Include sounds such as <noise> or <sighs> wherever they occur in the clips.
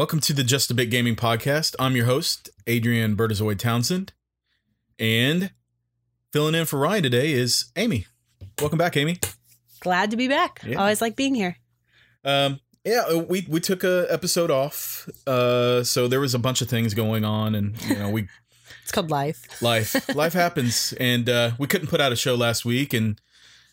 Welcome to the Just a Bit Gaming Podcast. I'm your host, Adrian Bertazoid Townsend. And filling in for Ryan today is Amy. Welcome back, Amy. Glad to be back. Yeah. Always like being here. Um, yeah, uh, we we took a episode off. Uh, so there was a bunch of things going on, and you know, we <laughs> It's called life. life life <laughs> happens, and uh, we couldn't put out a show last week, and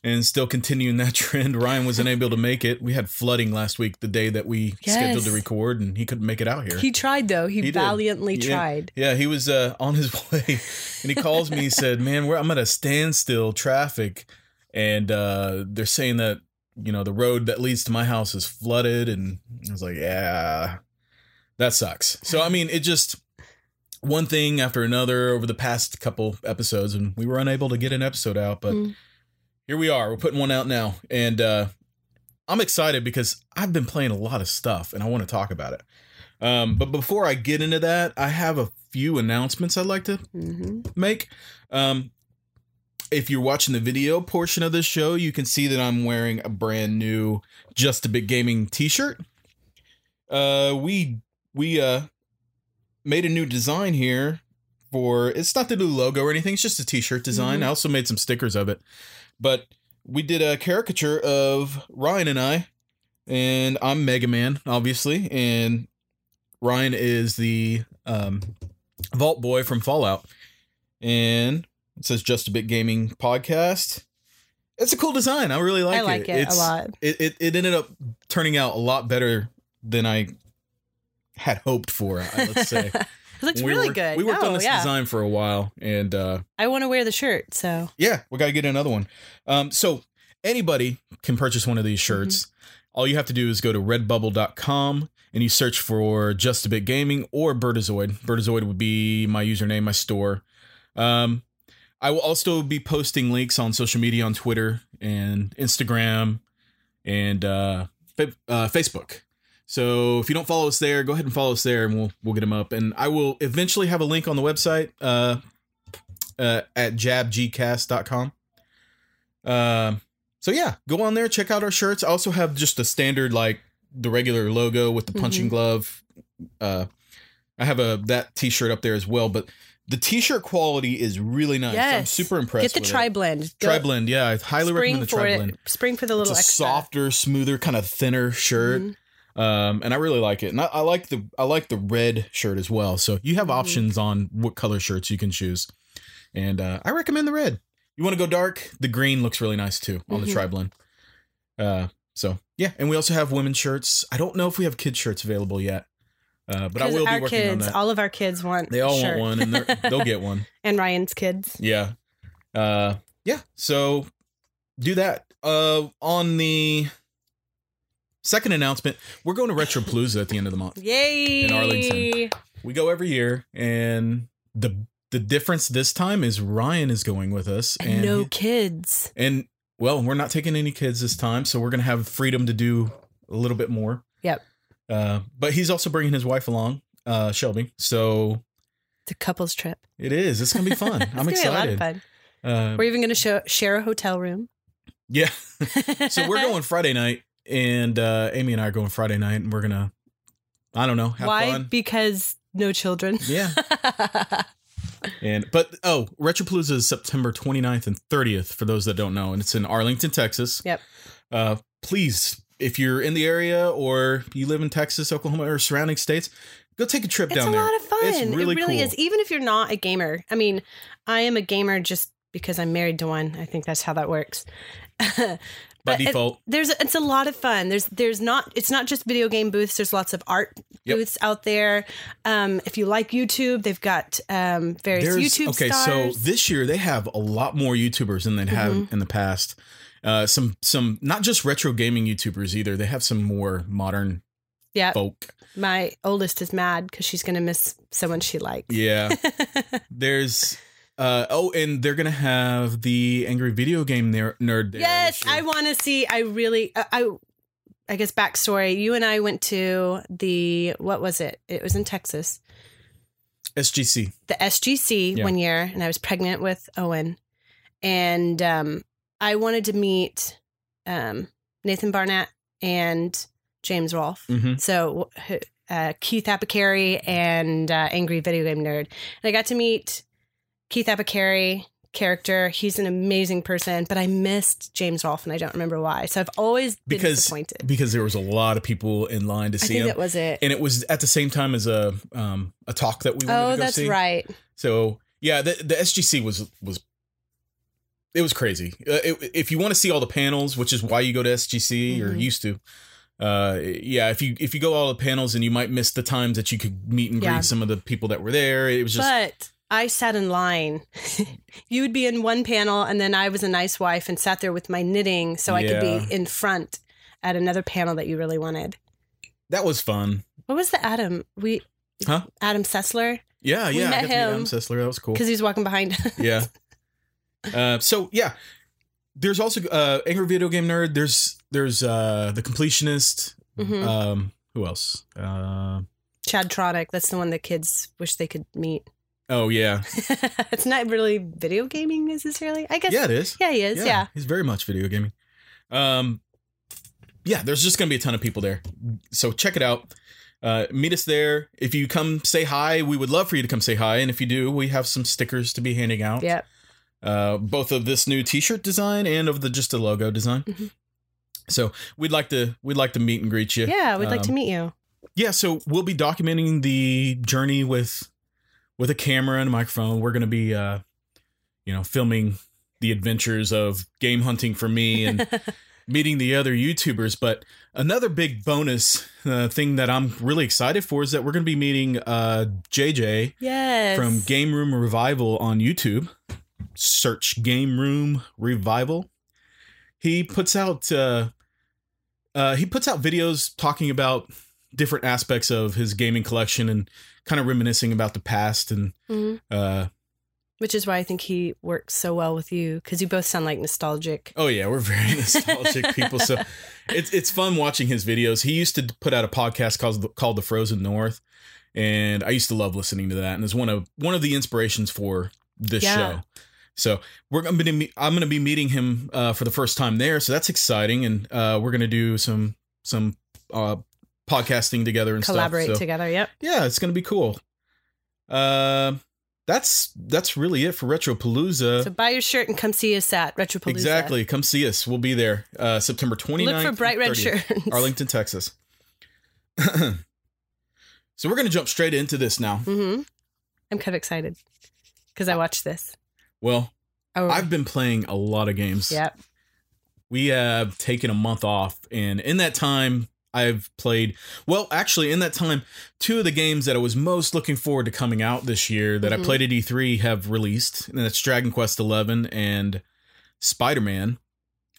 and still continuing that <laughs> trend. Ryan was unable to make it. We had flooding last week, the day that we scheduled to record, and he couldn't make it out here. He tried though. He, He valiantly Yeah. tried. Yeah, he was uh, on his <laughs> way, and he calls me. He said, "Man, we're, I'm at a standstill traffic, and uh, they're saying that you know the road that leads to my house is flooded." And I was like, "Yeah, that sucks." So I mean, it just one thing after another over the past couple episodes, and we were unable to get an episode out. But Mm. Here we are. We're putting one out now, and uh, I'm excited because I've been playing a lot of stuff, and I want to talk about it. Um, but before I get into that, I have a few announcements I'd like to hmm make. Um, if you're watching the video portion of this show, you can see that I'm wearing a brand new Just a Bit Gaming T-shirt. Uh, we we uh made a new design here for it's not the new logo or anything. It's just a T-shirt design. Mhm. I also made some stickers of it, but we did a caricature of Ryan and I, and I'm Mega Man, obviously, and Ryan is the um, Vault Boy from Fallout, and it says Just a Bit Gaming Podcast. It's a cool design. I really like I it. like it, a lot. It, it it ended up turning out a lot better than I had hoped for. Let's say <laughs> it looks We really good. We worked No, on this yeah. design for a while, and uh, I want to wear the shirt. So yeah, we got to get another one. Um, so anybody can purchase one of these shirts. All you have to do is go to redbubble.com and you search for Just a Bit Gaming or Bertazoid. Bertazoid would be my username, my store. Um, I will also be posting links on social media on Twitter and Instagram and uh, uh, Facebook. So if you don't follow us there, go ahead and follow us there, and we'll we'll get them up. And I will eventually have a link on the website uh, uh, at jabgcast.com. Um, so yeah, go on there, check out our shirts. I also have just a standard like the regular logo with the punching Mhm. glove. Uh, I have a that T-shirt up there as well, but the T-shirt quality is really nice. I'm super impressed. get the tri blend. Tri blend. Yeah, I highly recommend the tri blend. Spring for the little It's a extra. softer, smoother, kind of thinner shirt, Mhm. Um, and I really like it. And I, I like the I like the red shirt as well. So you have Mhm. options on what color shirts you can choose, and uh, I recommend the red. You want to go dark? The green looks really nice too on the Mhm. tri blend. Uh, so yeah, and we also have women's shirts. I don't know if we have kids shirts available yet, uh, but I will be our working on kids, that. all of our kids want. they all shirt. want one, and they'll get one. <laughs> and Ryan's kids. Yeah. Uh yeah. So do that. Uh on the second announcement, we're going to Retropalooza at the end of the month. Yay! In Arlington. We go every year and the the difference this time is Ryan is going with us And no he- kids. and well, we're not taking any kids this time, so we're going to have freedom to do a little bit more. Yep. Uh but he's also bringing his wife along, uh Shelby. So It's a couples trip. it is. It's going to be fun. <laughs> It's I'm gonna be a lot of excited. fun. Uh We're even going to show, share a hotel room. yeah. <laughs> so we're going Friday night, and uh, Amy and I are going Friday night, and we're gonna, I don't know, have Why? fun. Because no children. Yeah, <laughs> and but oh, Retropalooza is September 29th and 30th for those that don't know, and it's in Arlington, Texas. Yep. Uh, please, if you're in the area or you live in Texas, Oklahoma, or surrounding states, go take a trip it's down there. It's a lot of fun. It's really it really cool. is. Even if you're not a gamer. I mean, I am a gamer just because I'm married to one. I think that's how that works. <laughs> By But it- default, there's it's a lot of fun. There's there's not it's not just video game booths. There's lots of art Yep. booths out there. Um, if you like YouTube, they've got um, various YouTube okay stars. so this year they have a lot more youtubers than they'd have Mhm. in the past uh some some not just retro gaming youtubers either they have some more modern yeah, folk my oldest is mad because she's gonna miss someone she likes. yeah <laughs> there's uh oh and they're gonna have the angry video game ner- nerd there yes. I want to see. I really, I, I, I guess backstory. You and I went to the what was it? It was in Texas, sgc the SGC Yeah. one year, and I was pregnant with Owen, and um, I wanted to meet um, Nathan Barnett and James Rolfe. hmm So uh, Keith Apicary and uh, Angry Video Game Nerd. And I got to meet Keith Apicary character. He's an amazing person, but I missed James Rolfe and I don't remember why. So I've always been Because- disappointed. because there was a lot of people in line to I see think him, that was it. and it was at the same time as a um a talk that we wanted Oh, to go that's see. right. So yeah, the the SGC was was it was crazy. Uh, it, if you want to see all the panels, which is why you go to SGC or Mhm. used to, uh, yeah, if you if you go all the panels and you might miss the times that you could meet and Yeah. greet some of the people that were there. It was just but I sat in line. <laughs> you would be in one panel, and then I was a nice wife and sat there with my knitting so I could be in front at another panel that you really wanted. that was fun. What was the Adam? We Huh? Adam Sessler Yeah, yeah. I met got to meet him. Adam Sessler. That was cool. because he was walking behind. us. <laughs> yeah. Uh, so yeah, there's also uh, Angry Video Game Nerd. There's there's uh, the Completionist. Mhm. Um, who else? Uh, Chadtronic. That's the one that kids wish they could meet. Oh yeah, <laughs> it's not really video gaming necessarily. I guess. yeah, it is. Yeah, he is. Yeah. he's very much video gaming. Um, yeah, there's just gonna be a ton of people there, so check it out. Uh, meet us there. If you come say hi, we would love for you to come say hi. And if you do, we have some stickers to be handing out. Yep. uh, both of this new T-shirt design and of the just a logo design. Mhm. So we'd like to we'd like to meet and greet you. Yeah, we'd like to Um, meet you. Yeah, so we'll be documenting the journey with with a camera and a microphone. We're going to be, uh, you know, filming the adventures of game hunting for me and <laughs> meeting the other YouTubers. But another big bonus uh, thing that I'm really excited for is that we're going to be meeting uh, JJ yes. from Game Room Revival on YouTube. Search Game Room Revival. He puts out uh, uh, he puts out videos talking about different aspects of his gaming collection and kind of reminiscing about the past and Mhm. uh, Which is why I think he works so well with you because you both sound like nostalgic. oh yeah we're very <laughs> nostalgic people so it's it's fun watching his videos he used to put out a podcast called the, called the Frozen North and I used to love listening to that and it's one of one of the inspirations for this Yeah. show so we're going to be I'm going to be meeting him uh, for the first time there so that's exciting and uh, we're going to do some some uh, podcasting together and Collaborate stuff so together. Yep. yeah it's going to be cool uh, that's that's really it for Retropalooza So buy your shirt and come see us at Retropalooza. Exactly. Come see us. We'll be there uh, September 29th. Look for bright red 30th, shirts. Arlington, Texas. <clears throat> so we're going to jump straight into this now. hmm I'm kind of excited because I watched this. Well, Oh, I've been playing a lot of games. yep. We have taken a month off, and in that time, I've played. Well, actually, in that time, two of the games that I was most looking forward to coming out this year that Mhm. I played at E3 have released, and that's Dragon Quest XI and Spider Man.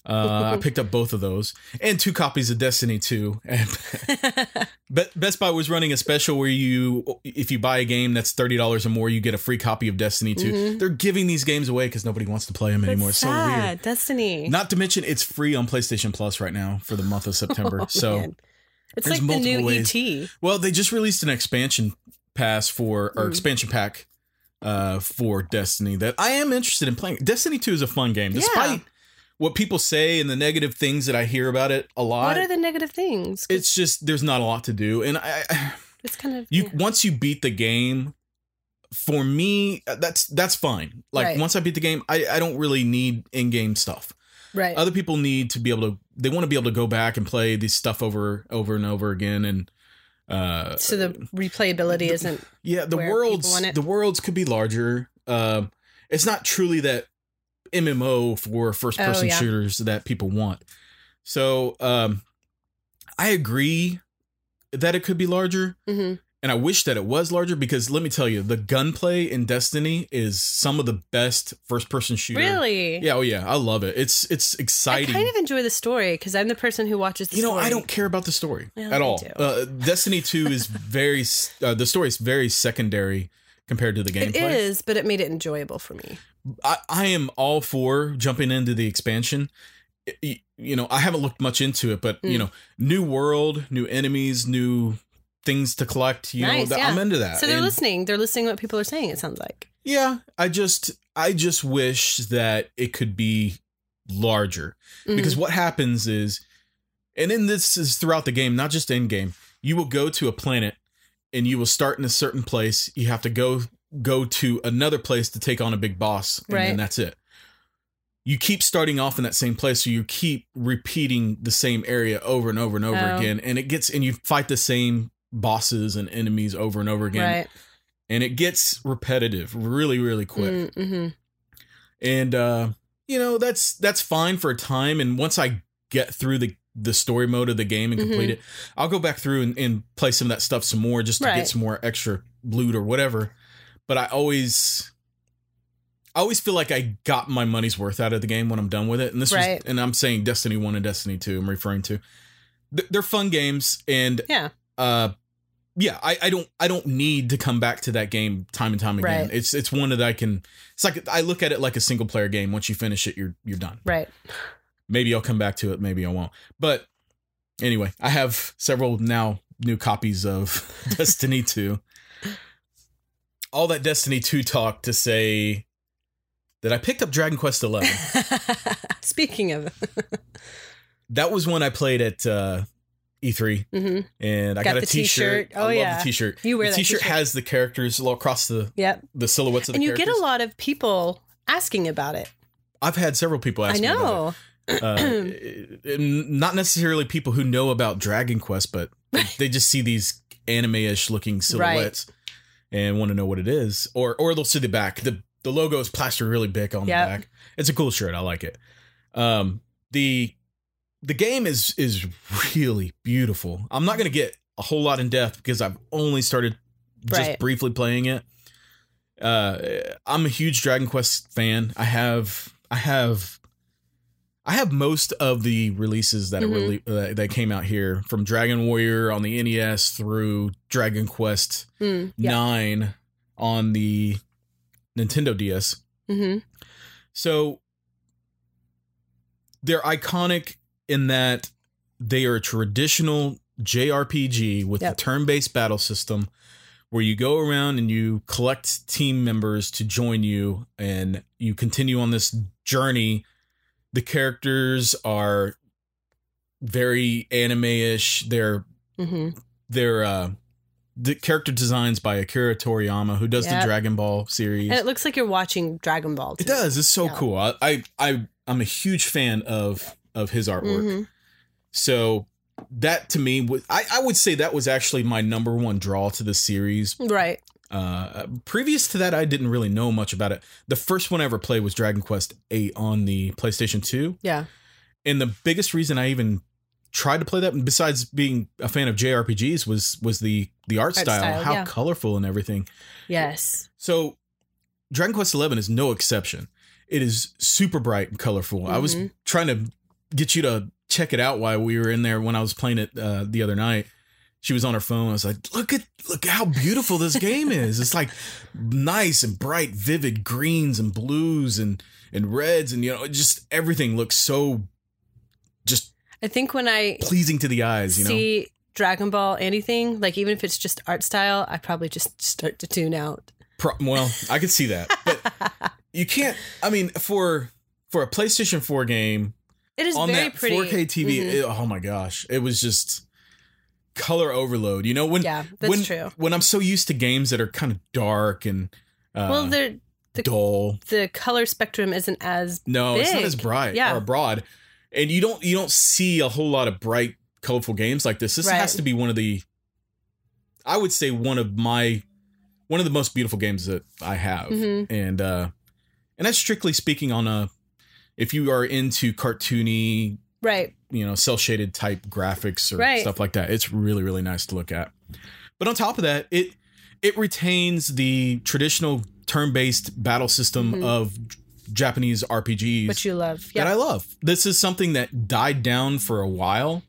Uh, I <laughs> picked up both of those and two copies of Destiny 2. <laughs> <laughs> Be- Best Buy was running a special where you, if you buy a game that's thirty dollars or more, you get a free copy of Destiny 2. Mhm. They're giving these games away because nobody wants to play them anymore. It's so weird. Destiny. Not to mention, it's free on PlayStation Plus right now for the month of September. Oh, so, man. It's there's like the new ways. ET. well, they just released an expansion pass for or Mm. expansion pack uh, for Destiny that I am interested in playing. Destiny Two is a fun game, Yeah. despite what people say and the negative things that I hear about it a lot. What are the negative things? it's just there's not a lot to do, and I, <sighs> it's kind of you yeah. once you beat the game. For me, that's that's fine. Like Right. once I beat the game, I, I don't really need in-game stuff. Right. other people need to be able to they want to be able to go back and play this stuff over over and over again and uh so the replayability isn't. yeah the worlds want it. the worlds could be larger um it's not truly that mmo for first person Oh, yeah. shooters that people want so um i agree that it could be larger hmm and i wish that it was larger because let me tell you the gunplay in destiny is some of the best first person shooter Really? yeah oh yeah i love it it's it's exciting. I kind of enjoy the story because I'm the person who watches the you know story. i don't care about the story Well, at all uh, destiny 2 is very uh, the story is very secondary compared to the gameplay It is, but it made it enjoyable for me. I, I am all for jumping into the expansion you know i haven't looked much into it but you Mm. know new world new enemies new things to collect you know Nice, that, yeah. i'm into that So they're And- listening. They're listening to what people are saying. It sounds like. yeah i just i just wish that it could be larger Mhm. because what happens is and then this is throughout the game, not just in game. You will go to a planet and you will start in a certain place. You have to go go to another place to take on a big boss, and Right. then that's it. You keep starting off in that same place, so you keep repeating the same area over and over and over Oh. again, and it gets and you fight the same bosses and enemies over and over again, Right. and it gets repetitive really, really quick Mm-hmm. and uh you know that's that's fine for a time and once i get through the the story mode of the game and complete Mhm. it i'll go back through and, and play some of that stuff some more just to Right. get some more extra loot or whatever but i always i always feel like i got my money's worth out of the game when i'm done with it and this Right. was and i'm saying destiny 1 and destiny 2 i'm referring to they're fun games and Yeah. Uh yeah, I, I don't I don't need to come back to that game time and time again. Right. It's it's one that I can it's like I look at it like a single player game. Once you finish it, you're you're done. Right. Maybe I'll come back to it, maybe I won't. But anyway, I have several now new copies of <laughs> Destiny 2. All that Destiny 2 talk to say that I picked up Dragon Quest 11. <laughs> Speaking of, that was one I played at uh E3 hmm and I Got got, a the t-shirt. Oh, I love yeah. the t-shirt. You wear the t-shirt t-shirt. has the characters all across the yep. the silhouettes of the And you characters. get a lot of people asking about it. I've had several people ask I know. Uh, <clears throat> not necessarily people who know about Dragon Quest, but they, <laughs> they just see these anime-ish looking silhouettes and want to know what it is, or or they'll see the back. the The logo is plastered really big on Yep. the back. It's a cool shirt. I like it. Um, the the game is is really beautiful. I'm not going to get a whole lot in depth because I've only started just Right. briefly playing it. Uh, I'm a huge Dragon Quest fan. I have I have I have most of the releases that Mhm. are really uh, that came out here from Dragon Warrior on the NES through Dragon Quest Mm, yeah. Nine on the Nintendo DS. hmm So they're iconic in that they are a traditional JRPG with Yep. a turn-based battle system where you go around and you collect team members to join you and you continue on this journey. The characters are very anime-ish. They're hmm they're uh the character designs by Akira Toriyama who does Yep. the Dragon Ball series. And it looks like you're watching Dragon Ball. It does. It's so Yeah. cool. I, I I I'm a huge fan of of his artwork. Mhm. So that to me I, I would say that was actually my number one draw to the series. Right. Uh previous to that I didn't really know much about it. The first one I ever played was Dragon Quest 8 on the PlayStation 2. Yeah. And the biggest reason I even tried to play that besides being a fan of JRPGs was was the the art, Art style, style, how yeah. colorful and everything. Yes. So, Dragon Quest Eleven is no exception. It is super bright and colorful. I was Mhm. trying to get you to check it out while we were in there when I was playing it uh, the other night. She was on her phone. I was like, "Look at look how beautiful this game is. It's like nice and bright, vivid greens and blues and and reds and you know, just everything looks so just I think when I pleasing to the eyes. You know, see Dragon Ball anything, like even if it's just art style, I probably just start to tune out. Pro- well, I could see that, but <laughs> you can't. I mean, for for a PlayStation Four game, It is on very that pretty. 4K TV. Mhm. it- oh my gosh, it was just color overload. You know when yeah, that's when true. when I'm so used to games that are kind of dark and uh, well, they're the- dull. the color spectrum isn't as big. No, it's not as bright Yeah. or broad, and you don't you don't see a whole lot of bright, colorful games like this. This Right. has to be one of the, I would say one of my, one of the most beautiful games that I have, Mhm. and uh, and that's strictly speaking on a, if you are into cartoony right. you know cell shaded type graphics or Right. stuff like that it's really really nice to look at but on top of that it it retains the traditional turn-based battle system Mhm. of japanese rpgs What you love, that i love this is something that died down for a while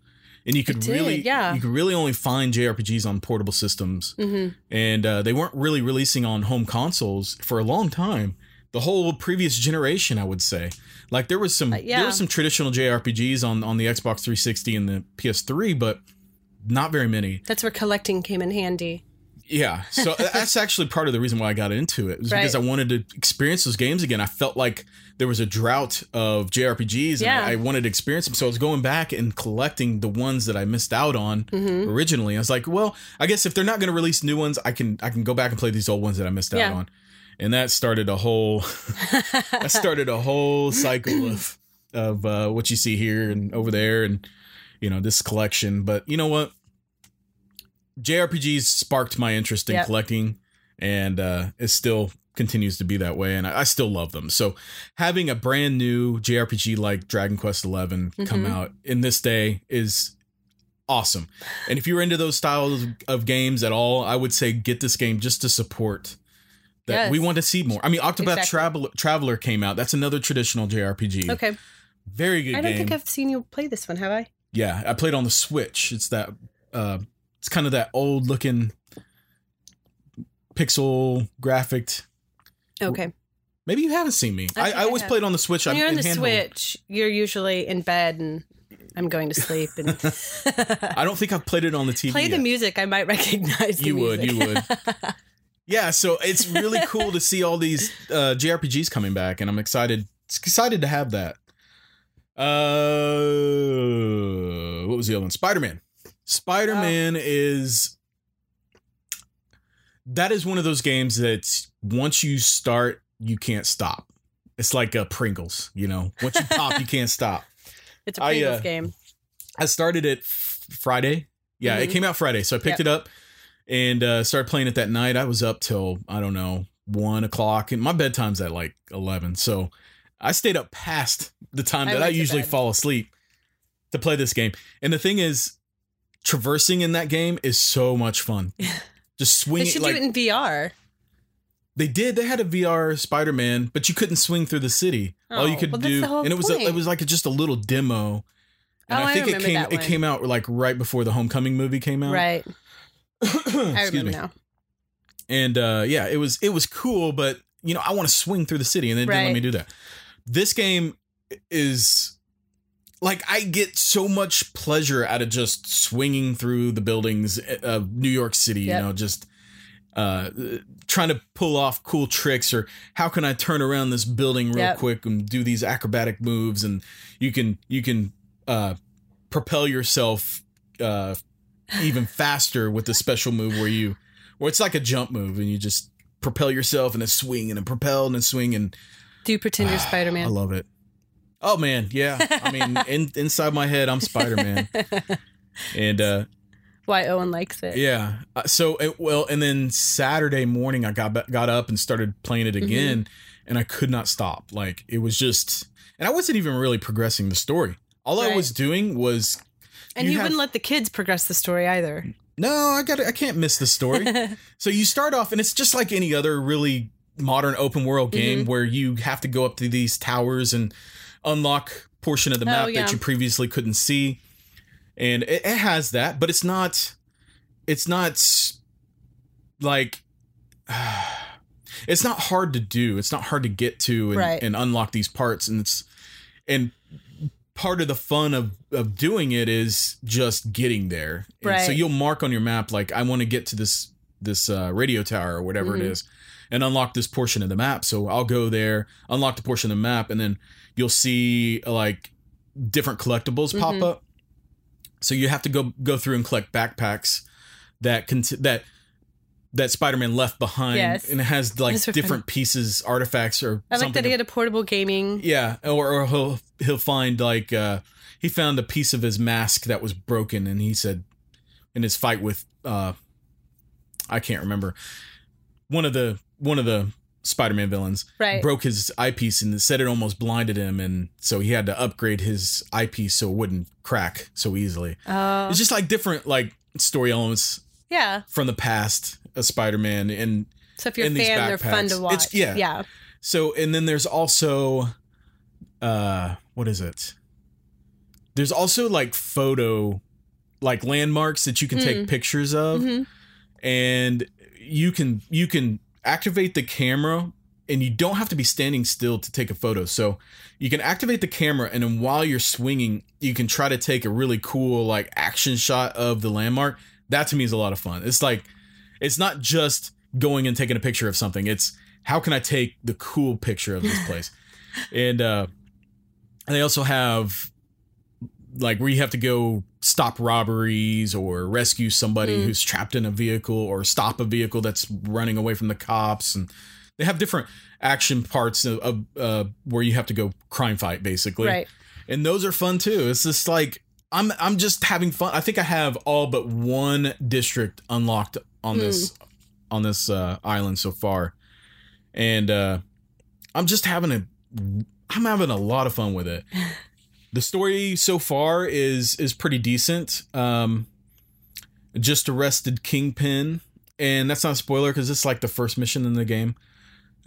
and you could did, really yeah. you could really only find jrpgs on portable systems hmm and uh, they weren't really releasing on home consoles for a long time. The whole previous generation, I would say, like there was some Uh, there yeah. was some traditional JRPGs on on the Xbox 360 and the PS3, but not very many. That's where collecting came in handy. Yeah, so <laughs> that's actually part of the reason why I got into it was because I wanted to experience those games again. I felt like there was a drought of JRPGs, and Yeah. I, I wanted to experience them. So I was going back and collecting the ones that I missed out on Mhm. originally. I was like, well, I guess if they're not going to release new ones, I can I can go back and play these old ones that I missed out on, and that started a whole <laughs> that started a whole cycle of of uh, what you see here and over there, and you know this collection. But you know what? JRPGs sparked my interest in Yep. collecting, and uh, it still continues to be that way, and I, I still love them. So having a brand new JRPG like Dragon Quest XI come Mhm. out in this day is awesome. And if you're into those styles of games at all, I would say get this game just to support that Yes. we want to see more. I mean, Octopath Exactly. Traveler, Traveler came out. That's another traditional JRPG. Okay. Very good I don't game. think I've seen you play this one, have I? Yeah, I played on the Switch. It's that uh it's kind of that old looking pixel graphic. Okay. Maybe you haven't seen me. I I, I always have. played on the Switch. When I'm you're on the. Switch, you're usually in bed and I'm going to sleep and <laughs> <laughs> I don't think I've played it on the TV. play the yet. music. I might <laughs> recognize the You would, you would. Yeah, so it's really <laughs> cool to see all these uh, JRPGs coming back, and I'm excited excited to have that. Uh, what was the other one? Spider Man. Spider Man Oh. is that is one of those games that once you start, you can't stop. It's like a Pringles, you know. Once you pop, you can't stop. <laughs> it's a Pringles uh, game. I started it f- Friday. Yeah, it Mhm. came out Friday, so I picked Yep. it up and uh, started playing it that night. I was up till I don't know one o'clock, and my bedtime's at like eleven, so I stayed up past the time I that I, usually bed. fall asleep to play this game. And the thing is, traversing in that game is so much fun. <laughs> Just They swinging should like do it in VR. they did. They had a VR Spider Man, but you couldn't swing through the city. All you Oh, could well, do, and it was a, it was like just a little demo. And Oh, I I think it came it came out like right before the Homecoming movie came out. Right. <coughs> I Excuse remember me. now. And uh, yeah, it was it was cool, but you know I want to swing through the city, and they didn't let me do that. This game is like I get so much pleasure out of just swinging through the buildings of New York City. Yep. You know, just uh, trying to pull off cool tricks, or how can I turn around this building real Yep. quick and do these acrobatic moves, and you can you can uh, propel yourself uh, even faster with the special move where you where it's like a jump move and you just propel yourself and then swing and then propel and then swing and Do you pretend you're Spider Man? I love it. Oh man, yeah. I mean, <laughs> in, inside my head, I'm Spider Man, and uh, Why Owen likes it. yeah. Uh, So it, well, and then Saturday morning, I got got up and started playing Mm-hmm. it again, and I could not stop. Like it was just, and I wasn't even really progressing the story. All I was doing was And you you, have- wouldn't let the kids progress the story either. no, I got I can't miss the story. <laughs> So you start off, and it's just like any other really modern open world game Mm-hmm. where you have to go up to these towers and unlock portion of the Oh, map yeah. that you previously couldn't see, and it, it has that, but it's not. It's not like. <sighs> It's not hard to do. It's not hard to get to and, Right. and unlock these parts, and it's and part of the fun of of doing it is just getting there. And so you'll mark on your map like I want to get to this this uh, radio tower or whatever it Mhm. is, and unlock this portion of the map. So I'll go there, unlock the portion of the map, and then you'll see like different collectibles pop Mhm. up. So you have to go go through and collect backpacks that cont- that that Spider-Man left behind, Yes. and it has like different pieces, artifacts, or I like something that he had a portable gaming. yeah, or, or he'll he'll find like uh he found a piece of his mask that was broken, and he said in his fight with uh I can't remember one of the one of the Spider-Man villains Right. broke his eyepiece and said it almost blinded him, and so he had to upgrade his eyepiece so it wouldn't crack so easily. Oh, It's just like different like story elements yeah. from the past of Spider-Man and So if you're a fan, they're fun to watch. It's- yeah. Yeah. So and then there's also uh what is it? There's also like photo like landmarks that you can take Hmm. pictures of hmm and you can you can activate the camera and you don't have to be standing still to take a photo. So you can activate the camera and then while you're swinging, you can try to take a really cool like action shot of the landmark. That to me is a lot of fun. It's like It's not just going and taking a picture of something. It's how can I take the cool picture of this <laughs> place? and uh and they also have like where you have to go stop robberies or rescue somebody Mm. who's trapped in a vehicle or stop a vehicle that's running away from the cops and they have different action parts of, of uh, where you have to go crime fight basically right. and those are fun too it's just like i'm i'm just having fun i think i have all but one district unlocked on Hmm. this on this uh island so far and uh i'm just having a i'm having a lot of fun with it. <laughs> The story so far is is pretty decent. Um just arrested kingpin and that's not a spoiler because it's like the first mission in the game.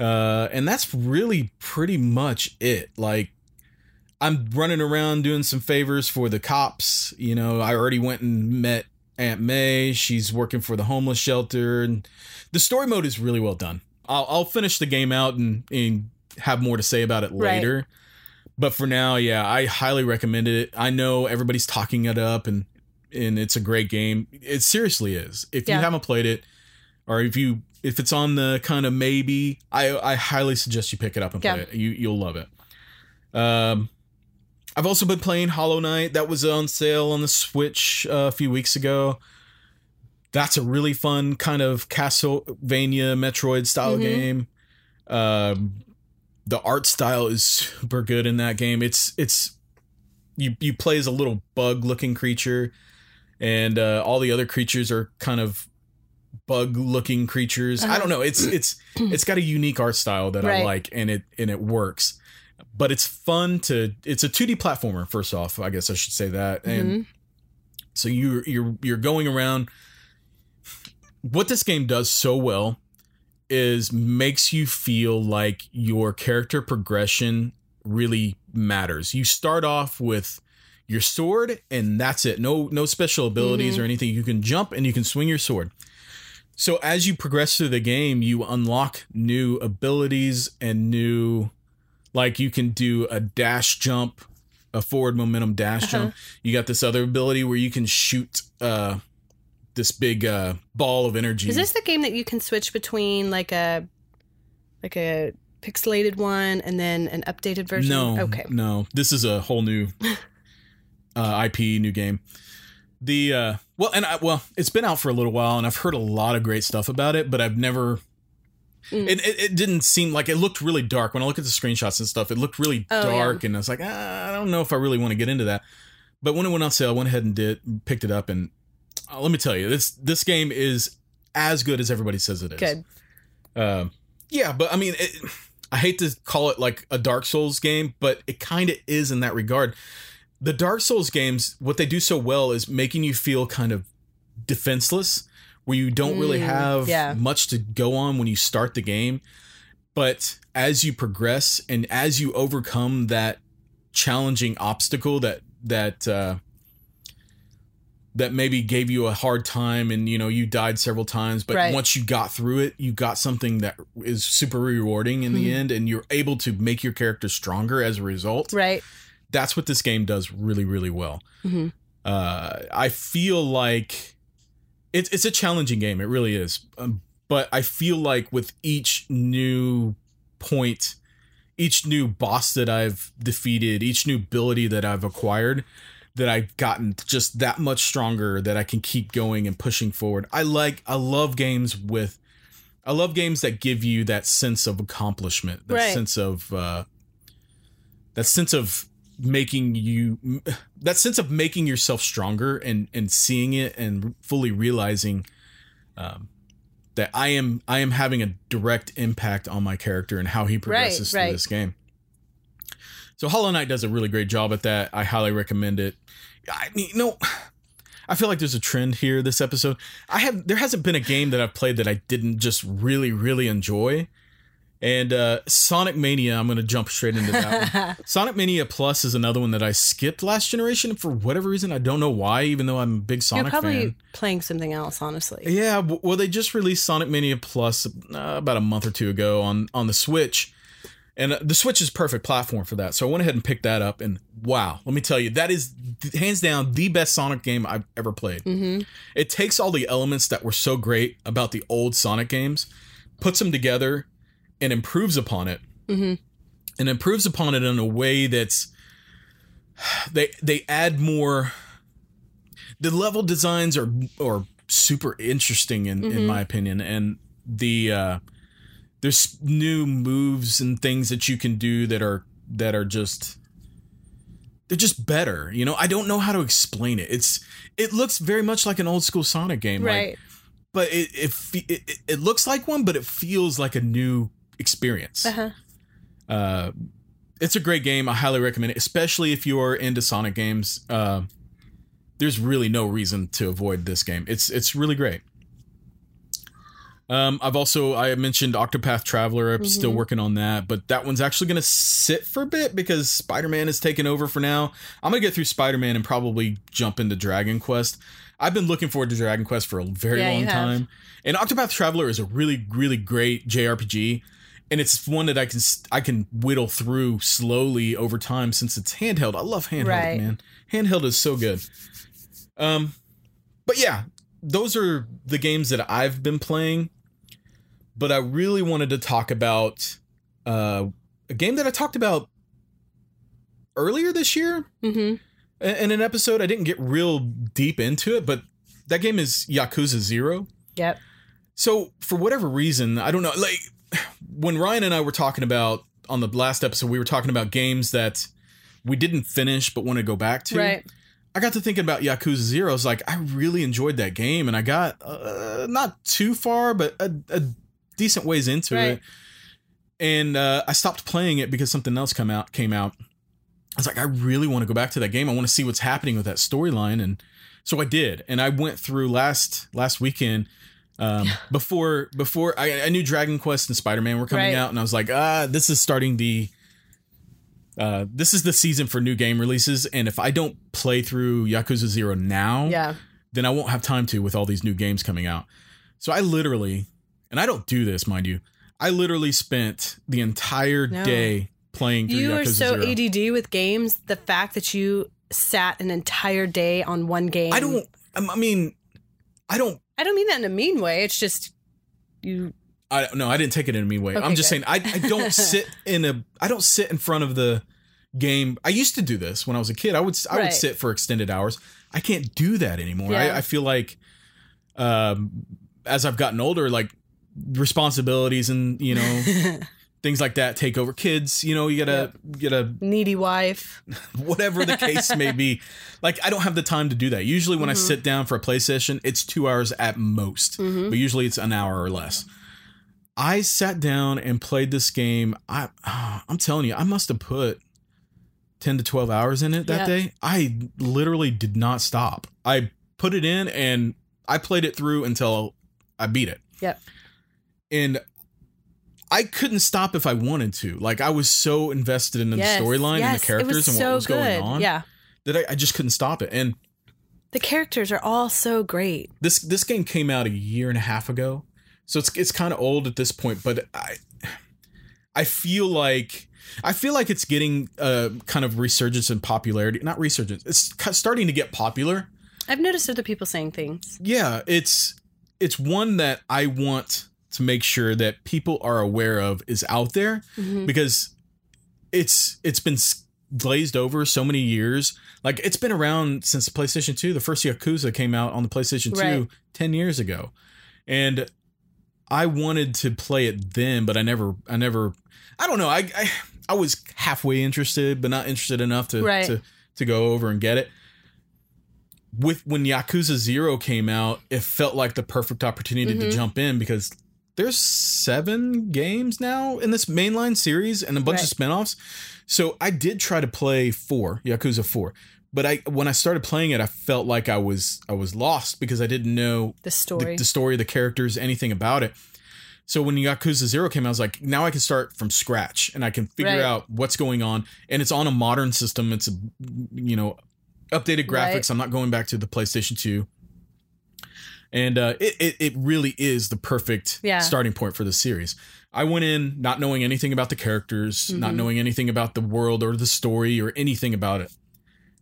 Uh and that's really pretty much it. Like i'm running around doing some favors for the cops you know i already went and met aunt may she's working for the homeless shelter and the story mode is really well done. I'll, I'll finish the game out and, and have more to say about it Right. later. But for now yeah i highly recommend it. I know everybody's talking it up and and it's a great game. It seriously is. If Yeah. you haven't played it or if you if it's on the kind of maybe i i highly suggest you pick it up and play it. You you'll love it. Um i've also been playing hollow knight. That was on sale on the switch uh, a few weeks ago. That's a really fun kind of castlevania metroid style Mhm. game. Um the art style is super good in that game. It's it's you you play as a little bug looking creature and uh, all the other creatures are kind of bug looking creatures. I Uh-huh. don't know. It's it's <clears throat> it's got a unique art style that i like and it and it works. But it's fun to it's a 2d platformer first off i guess i should say that. And Mhm. so you're you're you're going around. What this game does so well is makes you feel like your character progression really matters. You start off with your sword and that's it. No no special abilities or anything. You can jump and you can swing your sword. So as you progress through the game, you unlock new abilities and new like you can do a dash jump, a forward momentum dash Uh-huh. jump. You got this other ability where you can shoot uh this big uh ball of energy. Is this the game that you can switch between like a like a pixelated one and then an updated version? No. Okay. No. This is a whole new <laughs> uh, IP, new game. The uh well and I well, it's been out for a little while and I've heard a lot of great stuff about it, but I've never Mm. it, it, it didn't seem like it looked really dark when I look at the screenshots and stuff. It looked really Oh, dark, and I was like, ah, I don't know if I really want to get into that. But when it went on sale, I went ahead and did picked it up, and uh, let me tell you, this this game is as good as everybody says it is. Good. Um, yeah, but I mean, it, I hate to call it like a Dark Souls game, but it kind of is in that regard. The Dark Souls games, what they do so well is making you feel kind of defenseless, where you don't really Mm, have yeah. much to go on when you start the game. But as you progress and as you overcome that challenging obstacle that that uh, that maybe gave you a hard time and you know you died several times but Right. once you got through it you got something that is super rewarding in the Mhm. end and you're able to make your character stronger as a result Right. that's what this game does really really well hmm uh i feel like it's it's a challenging game it really is um, but i feel like with each new point each new boss that i've defeated each new ability that i've acquired that i've gotten just that much stronger that i can keep going and pushing forward i like i love games with i love games that give you that sense of accomplishment that Right. sense of uh that sense of making you that sense of making yourself stronger and and seeing it and fully realizing um that I am I am having a direct impact on my character and how he progresses right. through this game. So Hollow Knight does a really great job at that. I highly recommend it. I mean, you know, I feel like there's a trend here this episode. I have there hasn't been a game that I've played that I didn't just really really enjoy. And uh Sonic Mania, I'm going to jump straight into that one. <laughs> Sonic Mania Plus is another one that I skipped last generation for whatever reason. I don't know why, even though I'm a big Sonic You're probably fan. playing something else, honestly. Yeah, well, they just released Sonic Mania Plus uh, about a month or two ago on on the Switch. And uh, the Switch is perfect platform for that. So I went ahead and picked that up and wow, let me tell you, that is hands down the best Sonic game I've ever played. Mm-hmm. It takes all the elements that were so great about the old Sonic games, puts them together and improves upon it. Mm-hmm. And improves upon it in a way that's they they add more the level designs are are super interesting in in Mhm. my opinion and the uh there's new moves and things that you can do that are that are just they're just better you know i don't know how to explain it it's it looks very much like an old school sonic game like, Right. but it it, it it- it looks like one but it feels like a new experience Uh-huh. uh, it's a great game. I highly recommend it, especially if you're into Sonic games. Uh, there's really no reason to avoid this game. It's it's really great. Um, I've also I mentioned Octopath Traveler. I'm still Mhm. working on that, but that one's actually going to sit for a bit because Spider Man is taking over for now. I'm gonna get through Spider Man and probably jump into Dragon Quest. I've been looking forward to Dragon Quest for a very Yeah, long time, and Octopath Traveler is a really really great JRPG and it's one that I can I can whittle through slowly over time since it's handheld. I love handheld, Right. man. Handheld is so good. Um, but yeah, those are the games that I've been playing. But I really wanted to talk about uh, a game that I talked about earlier this year Mm-hmm. in in an episode. I didn't get real deep into it, but that game is Yakuza Zero. Yep. So for whatever reason, I don't know. Like when Ryan and I were talking about on the last episode, we were talking about games that we didn't finish but want to go back to. Right. I got to thinking about Yakuza Zero. I was like, I really enjoyed that game, and I got uh, not too far, but a, a decent ways into Right. it. And uh, I stopped playing it because something else come out came out. I was like, I really want to go back to that game. I want to see what's happening with that storyline, and so I did. And I went through last last weekend um, <laughs> before before I, I knew Dragon Quest and Spider Man were coming Right. out, and I was like, ah, this is starting the. Uh, this is the season for new game releases, and if I don't play through Yakuza Zero now, Yeah. then I won't have time to with all these new games coming out. So I literally, and I don't do this, mind you, I literally spent the entire No. day playing through You Yakuza are so Zero. ADD with games. The fact that you sat an entire day on one game. I don't. I mean, I don't. I don't mean that in a mean way. It's just you. I no, I didn't take it in a mean way. Okay, I'm just good. saying I, I don't <laughs> sit in a I don't sit in front of the game. I used to do this when I was a kid. I would I would sit for extended hours. I can't do that anymore. Yeah. I, I feel like um as I've gotten older, like responsibilities and you know <laughs> things like that take over. Kids, you know, you gotta gotta Needy wife. <laughs> whatever the case may be. Like I don't have the time to do that. Usually when I Mhm. sit down for a play session, it's two hours at most Mhm. but usually it's an hour or less. I sat down and played this game. I <sighs> I'm telling you, I must have put 10 to 12 hours in it that Yeah. day. I literally did not stop. I put it in and I played it through until I beat it. Yep. And I couldn't stop if I wanted to. Like I was so invested in the Yes, storyline and the characters and so what was going on Yeah. that I, I just couldn't stop it. And The characters are all so great. this this game came out a year and a half ago so it's it's kind of old at this point but i i feel like i feel like it's getting a kind of resurgence in popularity not resurgence it's starting to get popular I've noticed other people saying things. yeah it's it's one that i want to make sure that people are aware of is out there Mhm. because it's it's been glazed over so many years like it's been around since the playstation 2 the first yakuza came out on the playstation 2 Right. 10 years ago and i wanted to play it then but i never i never i don't know i i, I was halfway interested but not interested enough to Right. to to go over and get it with when yakuza 0 came out it felt like the perfect opportunity to Mhm. jump in because there's seven games now in this mainline series and a bunch of Right. spin-offs so i did try to play four yakuza 4 but i when i started playing it i felt like i was i was lost because i didn't know The the, story. the story the characters anything about it so when yakuza 0 came out i was like now i can start from scratch and i can figure Right. out what's going on and it's on a modern system it's a you know updated graphics Right. i'm not going back to the playstation 2 and uh, it, it it really is the perfect Yeah. starting point for the series. I went in not knowing anything about the characters, not Mhm. knowing anything about the world or the story or anything about it,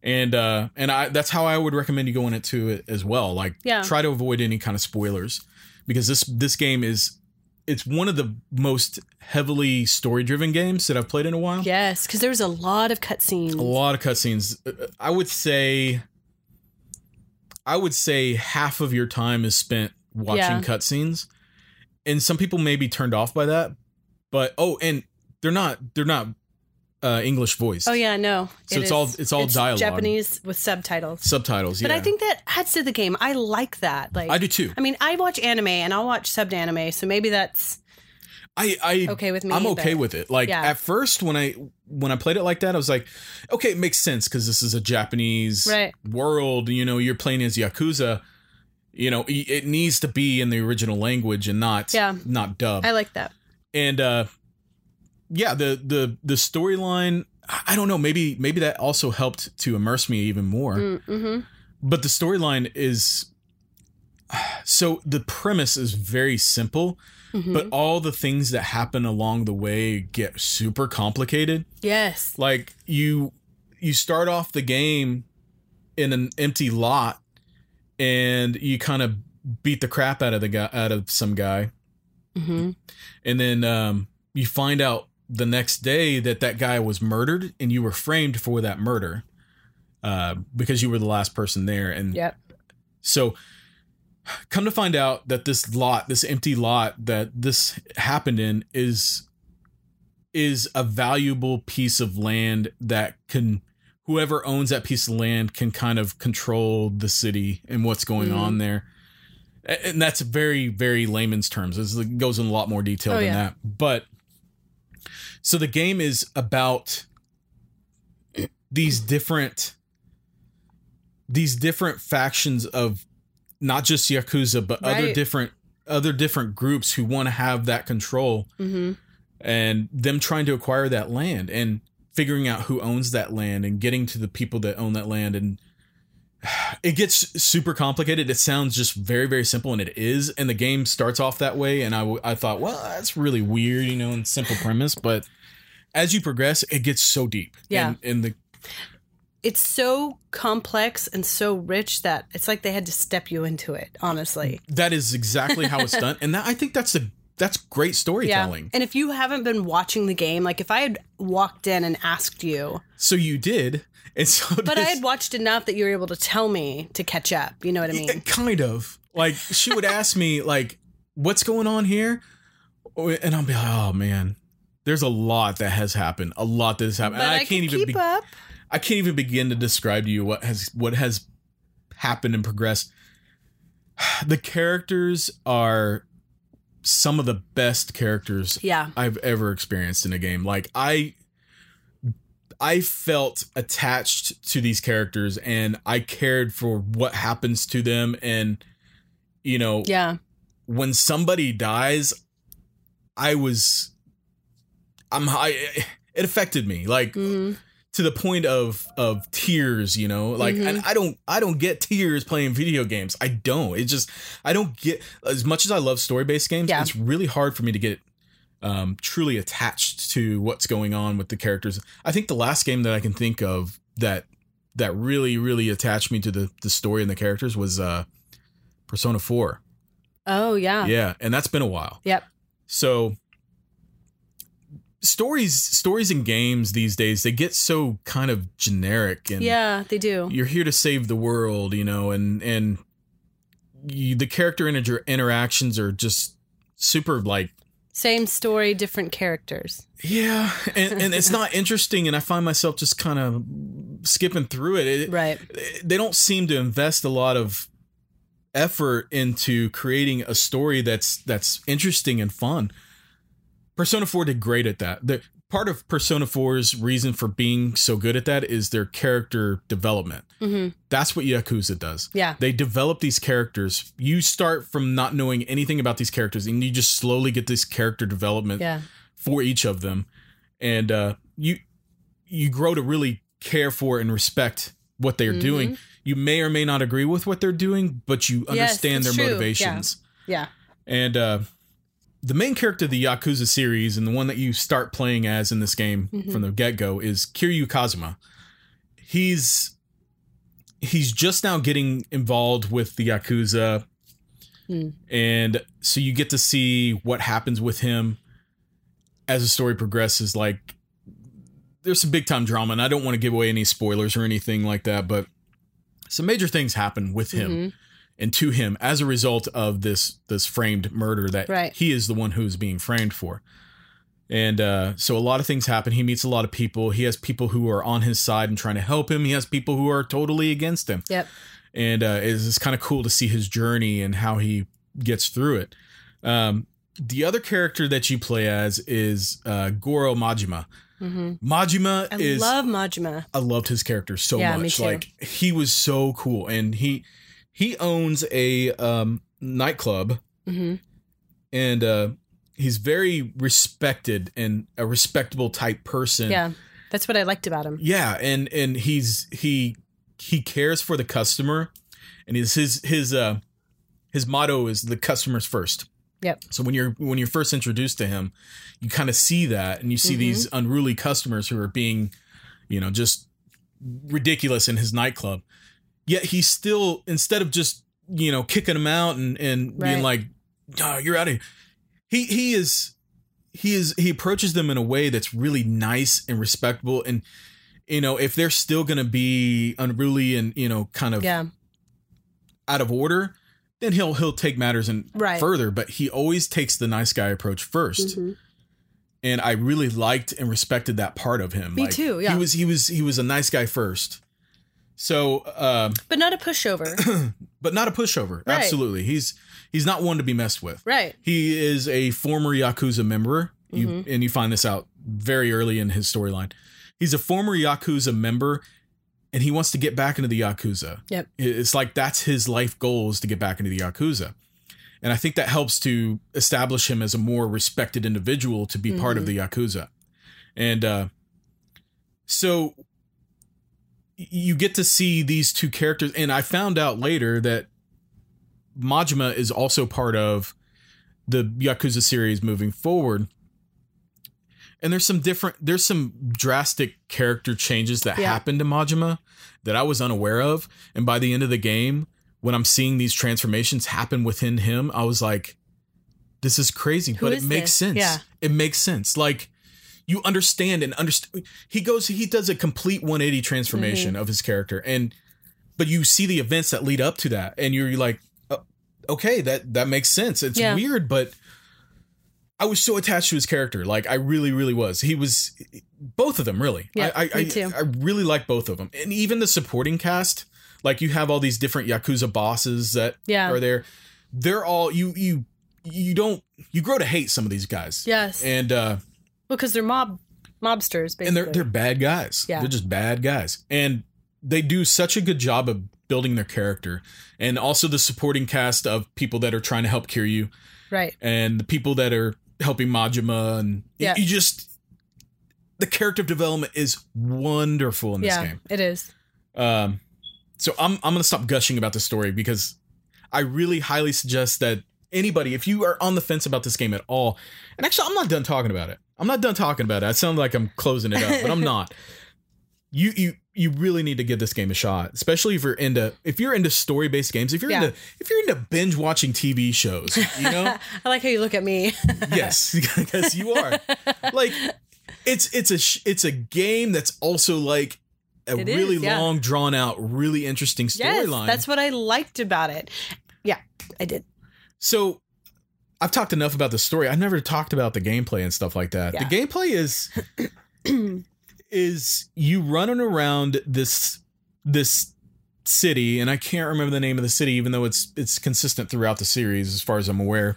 and uh, and I that's how I would recommend you going into it as well. Like, Yeah. try to avoid any kind of spoilers because this this game is it's one of the most heavily story driven games that I've played in a while. Yes, because there's a lot of cutscenes. A lot of cutscenes. Uh, I would say, I would say half of your time is spent watching Yeah. cutscenes, and some people may be turned off by that. But oh, and they're not they're not uh, English voice. Oh yeah, no. So it it's all- it's all dialogue. Japanese with subtitles. subtitles. yeah. But I think that adds to the game. I like that. Like I do too. I mean, I watch anime and I'll watch subbed anime, so maybe that's I I okay with me. I'm okay but- with it. Like Yeah. at first when I when I played it like that, I was like, okay, it makes sense because this is a Japanese Right. world. You know, you're playing as Yakuza. You know, it it needs to be in the original language and not Yeah. not dub. I like that. and uh, yeah, the the the storyline. I don't know. Maybe maybe that also helped to immerse me even more. Mm-hmm. But the storyline is so the premise is very simple, Mm-hmm. but all the things that happen along the way get super complicated. yes. Like you you start off the game in an empty lot and you kind of beat the crap out of the guy out of some guy Mm-hmm. and then um you find out the next day that that guy was murdered and you were framed for that murder uh because you were the last person there and Yep. so come to find out that this lot, this empty lot that this happened in is is a valuable piece of land that can whoever owns that piece of land can kind of control the city and what's going Mhm. on there. And that's very very layman's terms. It goes in a lot more detail Oh, than yeah. that. But so the game is about these different these different factions of not just yakuza but other different other different groups who want to have that control Mm-hmm. and them trying to acquire that land and figuring out who owns that land and getting to the people that own that land and it gets super complicated it sounds just very very simple and it is and the game starts off that way and i, w- I thought well that's really weird you know and simple premise but as you progress it gets so deep Yeah. and, and the It's so complex and so rich that it's like they had to step you into it. Honestly. that is exactly how it's <laughs> done and that, i think that's a that's great storytelling And if you haven't been watching the game, like if I had walked in and asked you, so you did and so but I had watched enough that you were able to tell me to catch up. You know what I mean? Yeah, kind of. Like she would <laughs> ask me like, "What's going on here?" Oh, and I'll be like, "Oh man, there's a lot that has happened. A lot that has happened. I, I, can can't even. keep Be- up. I can't even begin to describe to you what has what has happened and progressed. <sighs> The characters are some of the best characters Yeah. I've ever experienced in a game. Like I I felt attached to these characters and I cared for what happens to them and you know Yeah. when somebody dies I was I'm I it affected me like hmm to the point of of tears you know like Mhm. and i don't i don't get tears playing video games i don't it just i don't get as much as i love story-based games Yeah. it's really hard for me to get um truly attached to what's going on with the characters i think the last game that i can think of that that really really attached me to the the story and the characters was uh persona 4 Oh yeah. yeah and that's been a while Yep. so stories stories and games these days they get so kind of generic and Yeah, they do. you're here to save the world you know and and you, the character inter- interactions are just super like Same story, different characters. yeah and, <laughs> and it's not interesting and i find myself just kind of skipping through it. it Right. they don't seem to invest a lot of effort into creating a story that's that's interesting and fun. Persona 4 did great at that. The part of Persona 4's reason for being so good at that is their character development. hmm That's what Yakuza does. Yeah. They develop these characters. You start from not knowing anything about these characters and you just slowly get this character development Yeah. for each of them and uh you you grow to really care for and respect what they're Mhm. doing. You may or may not agree with what they're doing, but you understand it's their true. motivations. Yeah. And uh, the main character of the Yakuza series, and the one that you start playing as in this game Mhm. from the get go, is Kiryu Kazuma. He's he's just now getting involved with the Yakuza, Hmm. and so you get to see what happens with him as the story progresses. Like there's some big time drama, and I don't want to give away any spoilers or anything like that, but some major things happen with him Mhm. And to him as a result of this this framed murder that Right. he is the one who's being framed for. And uh, so a lot of things happen. He meets a lot of people. He has people who are on his side and trying to help him. He has people who are totally against him. Yep. And uh, it's, it's kind of cool to see his journey and how he gets through it. Um, the other character that you play as is uh, Goro Majima. hmm Majima I is love Majima. I loved his character so Yeah, much. Like he was so cool, and he he owns a um, nightclub, hmm and uh, he's very respected and a respectable type person. Yeah. That's what I liked about him. yeah, and and he's he he cares for the customer, and his his his uh his motto is the customers first. Yep. So when you're when you're first introduced to him, you kind of see that, and you see Mhm. these unruly customers who are being, you know, just ridiculous in his nightclub. Yet he's still instead of just you know kicking them out and and being like, oh, "You're out of here," he he is he is he approaches them in a way that's really nice and respectable and you know if they're still going to be unruly and you know kind of Yeah. out of order then he'll he'll take matters and Right. further but he always takes the nice guy approach 1st Mhm. and i really liked and respected that part of him Me too, yeah. he was he was he was a nice guy first so um But not a pushover. <clears throat> but not a pushover Right. absolutely he's he's not one to be messed with right. he is a former Yakuza member. You Mm-hmm. and you find this out very early in his storyline. He's a former Yakuza member and he wants to get back into the Yakuza. Yep. It's like that's his life goal is to get back into the Yakuza. And I think that helps to establish him as a more respected individual to be part of the Yakuza. And uh so you get to see these two characters and I found out later that Majima is also part of the Yakuza series moving forward. And there's some different there's some drastic character changes that Yeah. happened to Majima that I was unaware of. And by the end of the game, when I'm seeing these transformations happen within him, I was like, this is crazy, Who but is it makes this? sense. Yeah. It makes sense. Like you understand and understand he goes he does a complete 180 transformation Mm-hmm. of his character and but you see the events that lead up to that and you're like "Oh, okay that that makes sense it's Yeah. weird but i was so attached to his character like i really really was he was both of them really Yeah, I, I, me I- too. I really like both of them and even the supporting cast like you have all these different yakuza bosses that Yeah. are there they're all you you you don't you grow to hate some of these guys Yes. and uh because they're mob mobsters, basically. and they're they're bad guys. Yeah. They're just bad guys. And they do such a good job of building their character. And also the supporting cast of people that are trying to help Kiryu right. and the people that are helping Majima and you- Yeah. you, just the character development is wonderful in this Yeah, game. it is. Um so I'm I'm gonna stop gushing about the story because I really highly suggest that anybody, if you are on the fence about this game at all, and actually I'm not done talking about it. I'm not done talking about it. I sound like I'm closing it up, but I'm not. <laughs> You you you really need to give this game a shot, especially if you're into if you're into story based games. If you're Yeah. into if you're into binge watching TV shows, you know, <laughs> I like how you look at me. <laughs> yes, because you are like it's it's a it's a game that's also like a It is, really yeah. long drawn out, really interesting yes, storyline. that's what I liked about it. Yeah, I did. So I've talked enough about the story. I've never talked about the gameplay and stuff like that. Yeah. The gameplay is is you running around this this city, and I can't remember the name of the city, even though it's it's consistent throughout the series, as far as I'm aware.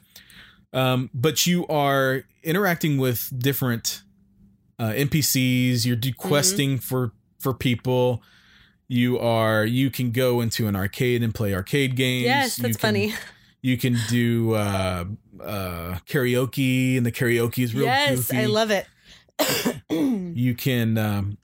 Um, but you are interacting with different uh, NPCs. You're Mm-hmm. questing for for people. You are you can go into an arcade and play arcade games. Yes, You that's can- funny. You can do uh, uh, karaoke, and the karaoke is real Yes, goofy. I love it. <coughs> You can um,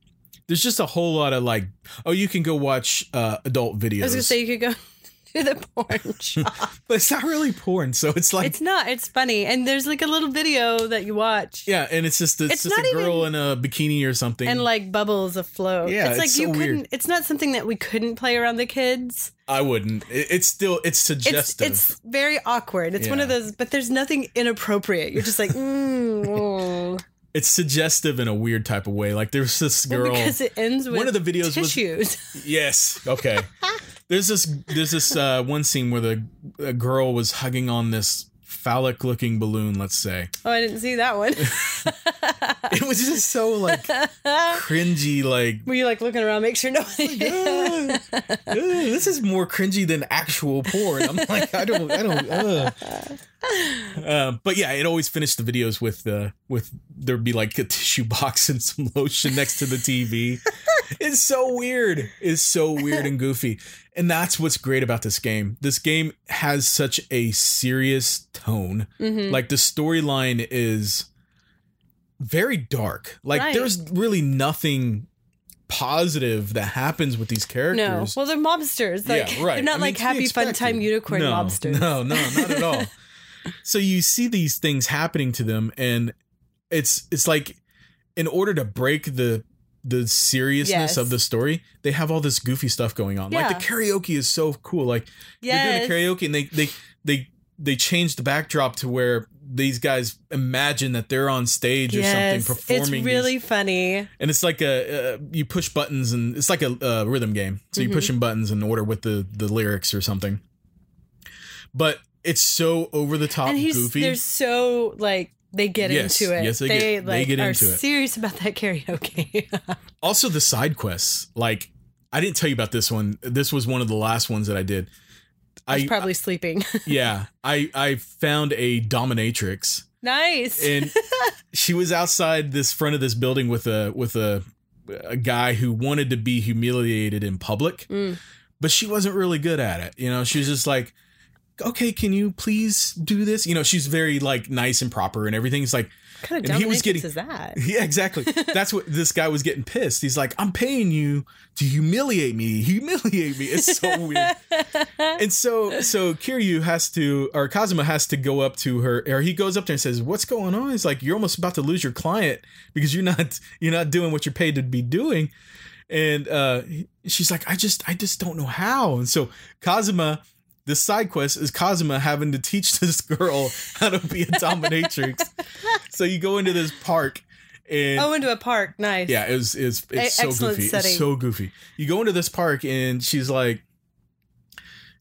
there's just a whole lot of like, oh, you can go watch uh, adult videos. I was gonna say you could go <laughs> to the porn <laughs> shop. but it's not really porn, so it's like it's not. It's funny, and there's like a little video that you watch. yeah, and it's just it's, It's just a girl even- in a bikini or something. And like bubbles afloat. Yeah, it's like it's you so couldn't. It's not something that we couldn't play around the kids. I wouldn't. It's still it's It's suggestive. it's very awkward. It's one of those, but there's nothing inappropriate. You're just like, <laughs> mm, oh. it's suggestive in a weird type of way. Like there's this Well, girl. because it ends with one of the videos was- tissues. yes. Okay. <laughs> there's this there's this uh, one scene where the a girl was hugging on this phallic looking balloon. Let's say oh, I didn't see that one. <laughs> it was just so like <laughs> cringy. Like Were you like looking around, make sure nobody? "Ugh, <laughs> ugh, this is more cringy than actual porn. I'm like I don't I don't. Uh. Uh, but yeah, it always finished the videos with uh, with there'd be like a tissue box and some lotion next to the TV. It's so weird. It's so weird and goofy. And that's what's great about this game. This game has such a serious tone. Mhm. Like the storyline is very dark. Like Right. there's really nothing positive that happens with these characters. No, well, they're mobsters. Like, <laughs> yeah, right. They're not I mean, like happy fun time unicorn no, mobsters. No, no, not at all. <laughs> so you see these things happening to them, and it's it's like in order to break the the seriousness Yes. of the story, they have all this goofy stuff going on. Like the karaoke is so cool. Like Yes. they're doing a karaoke, and they they they they change the backdrop to where these guys imagine that they're on stage or something performing. It's these- really funny. and it's like a uh, you push buttons and it's like a uh, rhythm game. So Mhm. you're pushing buttons in order with the the lyrics or something. But it's so over the top and he's goofy. they're so like they get Yes, into it. yes, they get- they like get are into it. serious about that karaoke. <laughs> also the side quests. Like I didn't tell you about this one. This was one of the last ones that I did. I was I probably sleeping. <laughs> yeah, I I found a dominatrix nice. and <laughs> she was outside this front of this building with a with a a guy who wanted to be humiliated in public Mm. but she wasn't really good at it you know she was just like okay can you please do this you know she's very like nice and proper and everything it's like what kind of and he was getting- is that? <laughs> yeah exactly that's what this guy was getting pissed he's like i'm paying you to humiliate me <laughs> humiliate me it's so weird <laughs> and so so Kiryu has to or Kazuma has to go up to her or he goes up there and says, What's going on? He's like, You're almost about to lose your client because you're not you're not doing what you're paid to be doing. And uh she's like, I just I just don't know how. And so Kazuma the side quest is Kazuma having to teach <laughs> this girl how to be a dominatrix. <laughs> so you go into this park and oh, into a park. Nice. yeah, it was it's it's E- so goofy. setting. It's so goofy. You go into this park and she's like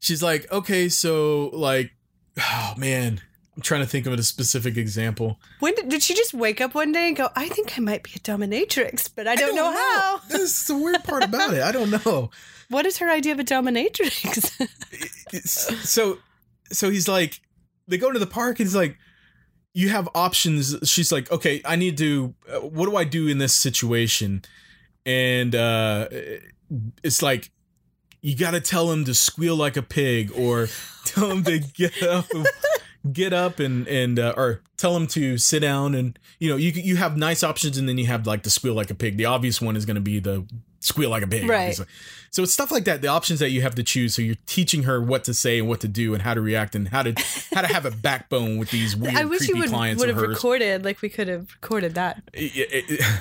she's like, "Okay, so like oh man, I'm trying to think of a specific example. When did, did she just wake up one day and go, I think I might be a dominatrix, but I don't, know, how. This is the weird part about it. I don't know. <laughs> What is her idea of a dominatrix? <laughs> So so he's like they go to the park and he's like you have options. She's like okay i need to uh, what do i do in this situation? And uh it's like you got to tell him to squeal like a pig or <laughs> tell him to get up get up and and uh, or tell him to sit down and you know you you have nice options and then you have like the squeal like a pig. The obvious one is going to be the squeal like a pig Right. obviously. so it's stuff like that the options that you have to choose so you're teaching her what to say and what to do and how to react and how to <laughs> how to have a backbone with these weird I wish you would, would have recorded, like we could have recorded that. it- it- it-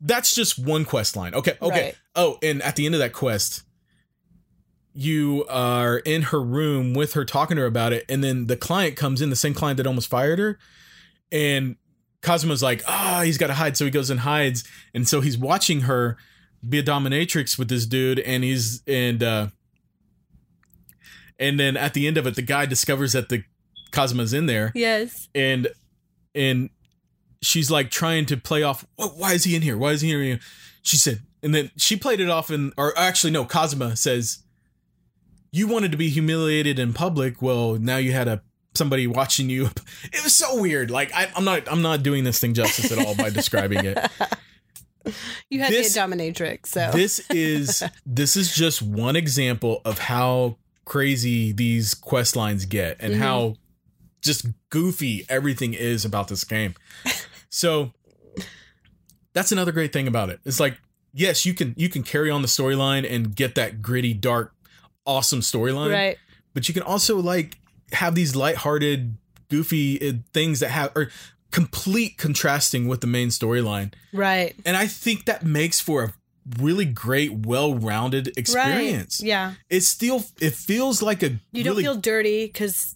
that's just one quest line. Okay, okay. Right. Oh, and at the end of that quest, you are in her room with her talking to her about it, and then the client comes in, the same client that almost fired her, and Kazuma's like, ah, he's got to hide, so he goes and hides, and so he's watching her be a dominatrix with this dude, and he's and uh and then at the end of it, the guy discovers that the Kazuma's in there, Yes. and and she's like trying to play off why is he in here? Why is he here? She said and then she played it off and or actually no kazuma says you wanted to be humiliated in public. Well now you had a somebody watching you. <laughs> It was so weird. Like I, i'm not i'm not doing this thing justice at all by describing it <laughs> <laughs> You had This- a dominatrix, so this is <laughs> this is just one example of how crazy these quest lines get and Mhm. how just goofy everything is about this game. <laughs> So that's another great thing about it. It's like yes, you can you can carry on the storyline and get that gritty, dark, awesome storyline. Right. But you can also like have these lighthearted, goofy uh, things that have are complete contrasting with the main storyline. Right. And I think that makes for a really great, well-rounded experience. Right. Yeah. It still it feels like a You don't really, feel dirty because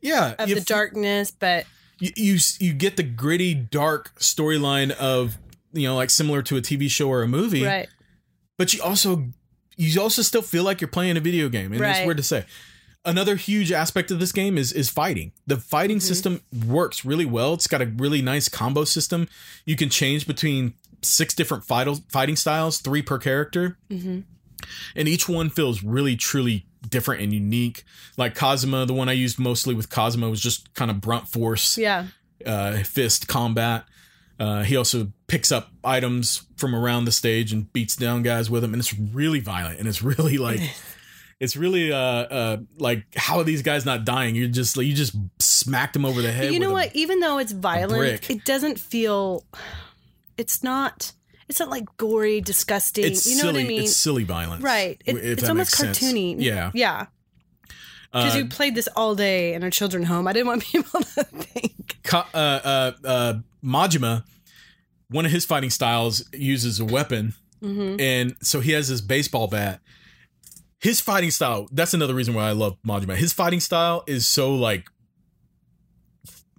yeah of the f- darkness, but you, you you get the gritty, dark storyline of you know like similar to a TV show or a movie. right. but you also you also still feel like you're playing a video game and it's weird to say another huge aspect of this game is is fighting. The fighting Mm-hmm. system works really well. It's got a really nice combo system. You can change between six different fight, fighting styles three per character. Hmm and each one feels really truly different and unique. Like kazuma the one i used mostly with kazuma was just kind of brunt force Yeah. uh, fist combat. Uh, he also picks up items from around the stage and beats down guys with them, and it's really violent and it's really like <laughs> it's really uh uh like how are these guys not dying? You're just like you just smacked them over the head. You know with a- what? Even though it's violent, it doesn't feel. It's not. It's not like gory, disgusting. It's you know silly. what I mean? It's silly violence, right. It, it's almost makes sense. cartoony. Yeah, Yeah. Because uh, you played this all day in our children home. I didn't want <laughs> people to think. Ka- uh, uh, uh, Majima, one of his fighting styles uses a weapon, hmm and so he has this baseball bat. His fighting style, that's another reason why I love Majima. His fighting style is so like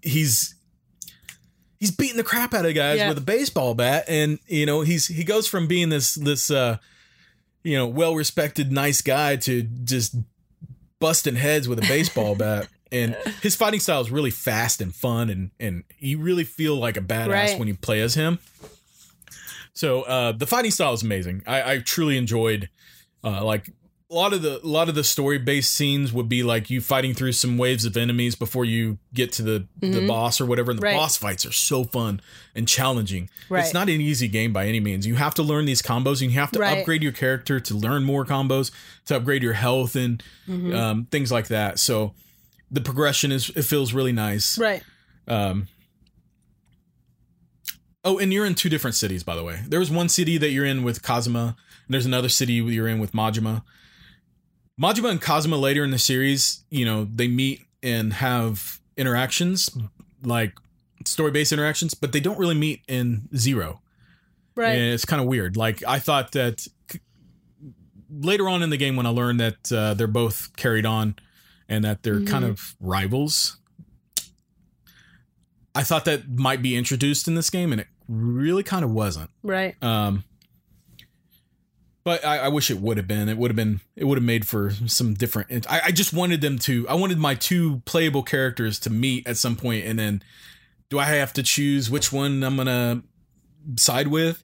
he's he's beating the crap out of guys Yeah. with a baseball bat and you know, he's he goes from being this this uh you know, well-respected nice guy to just busting heads with a baseball <laughs> bat. And his fighting style is really fast and fun and and you really feel like a badass Right. when you play as him. So uh, the fighting style is amazing. I, I truly enjoyed uh, like a lot of the a lot of the story based scenes would be like you fighting through some waves of enemies before you get to the the Mhm. boss or whatever. And the Right. boss fights are so fun and challenging. Right. It's not an easy game by any means. You have to learn these combos and you have to Right. upgrade your character to learn more combos to upgrade your health and Mhm. um, things like that. So the progression is it feels really nice. right. Um, oh, and you're in two different cities, by the way. There was one city that you're in with Kazuma, and there's another city you're in with Majima. Majima and Kazuma later in the series, you know, they meet and have interactions, like story based interactions, but they don't really meet in Zero. Right. And it's kind of weird. Like, I thought that later on in the game, when I learned that uh, they're both carried on and that they're kind Mhm. of rivals, I thought that might be introduced in this game, and it really kind of wasn't. Right. Um, but I, I wish it would have been. It would have been. It would have made for some different. I, I just wanted them to. I wanted my two playable characters to meet at some point, and then do I have to choose which one I'm gonna side with?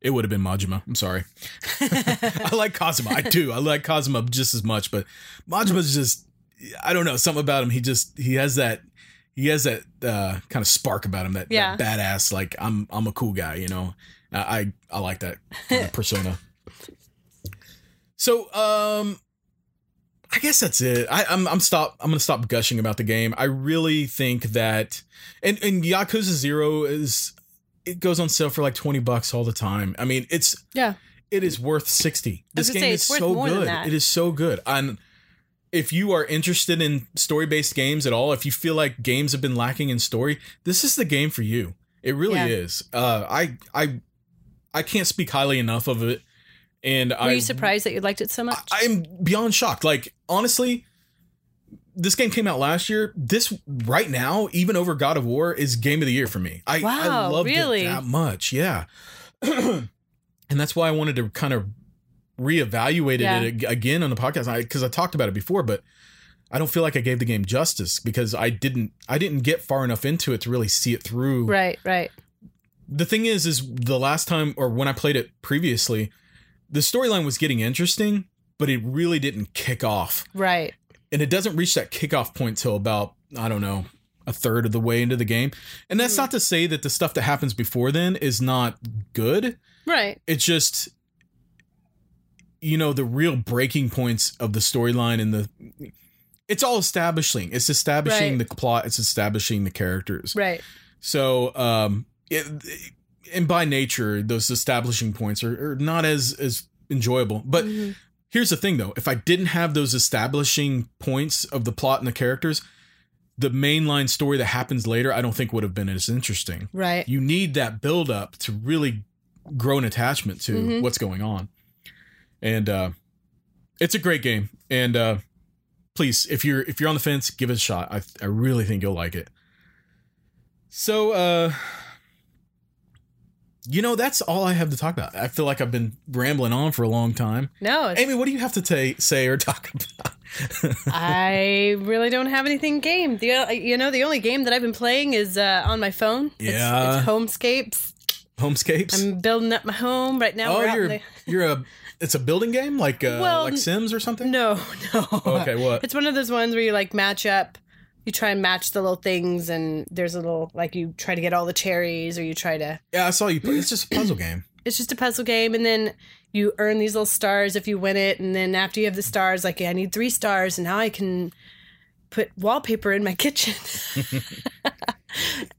It would have been Majima. I'm sorry. <laughs> I like Kazuma. I do. I like Kazuma just as much, but Majima's just. I don't know something about him. He just he has that. He has that uh, kind of spark about him. That, Yeah. that badass. Like I'm. I'm a cool guy. You know. I I, I like that kind <laughs> of persona. So um. I guess that's it. I, I'm I'm stop. I'm gonna stop gushing about the game. I really think that, and and Yakuza Zero is it goes on sale for like twenty bucks all the time. I mean, it's Yeah. it is worth sixty. This game say, is so good. It is so good. And if you are interested in story based games at all, if you feel like games have been lacking in story, this is the game for you. It really Yeah. is. Uh, I I I can't speak highly enough of it. And Were I you surprised that you liked it so much? I am beyond shocked. Like honestly, this game came out last year. This right now, even over God of War, is game of the year for me. I, I Wow, loved really? it that much. Yeah, <clears throat> and that's why I wanted to kind of reevaluate Yeah. it again on the podcast because I, talked about it before, but I don't feel like I gave the game justice because I didn't. I didn't get far enough into it to really see it through right. Right. the thing is is the last time or when i played it previously the storyline was getting interesting but it really didn't kick off Right. and it doesn't reach that kickoff point till about i don't know a third of the way into the game and that's Mhm. not to say that the stuff that happens before then is not good Right. it's just you know the real breaking points of the storyline and the it's all establishing it's establishing Right. the plot it's establishing the characters Right. so, um, it, and by nature, those establishing points are, are not as as enjoyable. But Mhm. here's the thing, though: if I didn't have those establishing points of the plot and the characters, the mainline story that happens later, I don't think would have been as interesting. right. You need that build up to really grow an attachment to Mhm. what's going on, and uh, it's a great game. And uh, please, if you're if you're on the fence, give it a shot. I I really think you'll like it. So, uh, you know, that's all I have to talk about. I feel like I've been rambling on for a long time. No, it's, Amy, what do you have to ta- say or talk about? <laughs> I really don't have anything game. The uh, you know the only game that I've been playing is uh, on my phone. It's- Yeah. it's, Homescapes. Homescapes. I'm building up my home right now. oh, we're out you're in <laughs> you're a it's a building game like uh, Well, like Sims or something. no, <laughs> no. Okay, what? It's one of those ones where you like match up. You try and match the little things, and there's a little like you try to get all the cherries, or you try to. Yeah, I saw you. Play. It's just a puzzle game. <clears throat> It's just a puzzle game, and then you earn these little stars if you win it, and then after you have the stars, like I need three stars, and now I can put wallpaper in my kitchen. <laughs>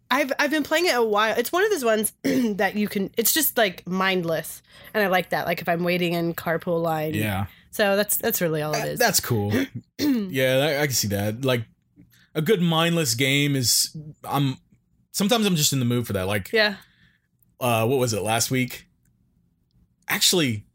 I've I've been playing it a while. It's one of those ones <clears throat> that you can. It's just like mindless, and I like that. Like if I'm waiting in carpool line. Yeah, So that's that's really all it is. that's cool. <clears throat> yeah, I, I can see that. Like a good mindless game is. I'm sometimes I'm just in the mood for that. Like yeah. uh what was it last week actually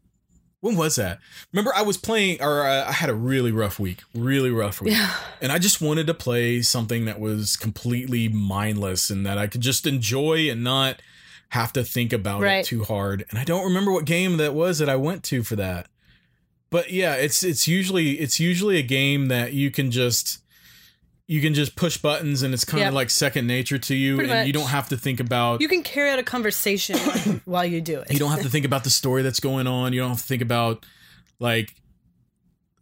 when was that remember i was playing or uh, i had a really rough week really rough week Yeah. and i just wanted to play something that was completely mindless and that i could just enjoy and not have to think about Right. it too hard and i don't remember what game that was that i went to for that but yeah it's it's usually it's usually a game that you can just you can just push buttons and it's kind of like second nature to you Pretty and you don't have to think about You can carry out a conversation <coughs> while you do it. you don't have to think about the story that's going on. You don't have to think about like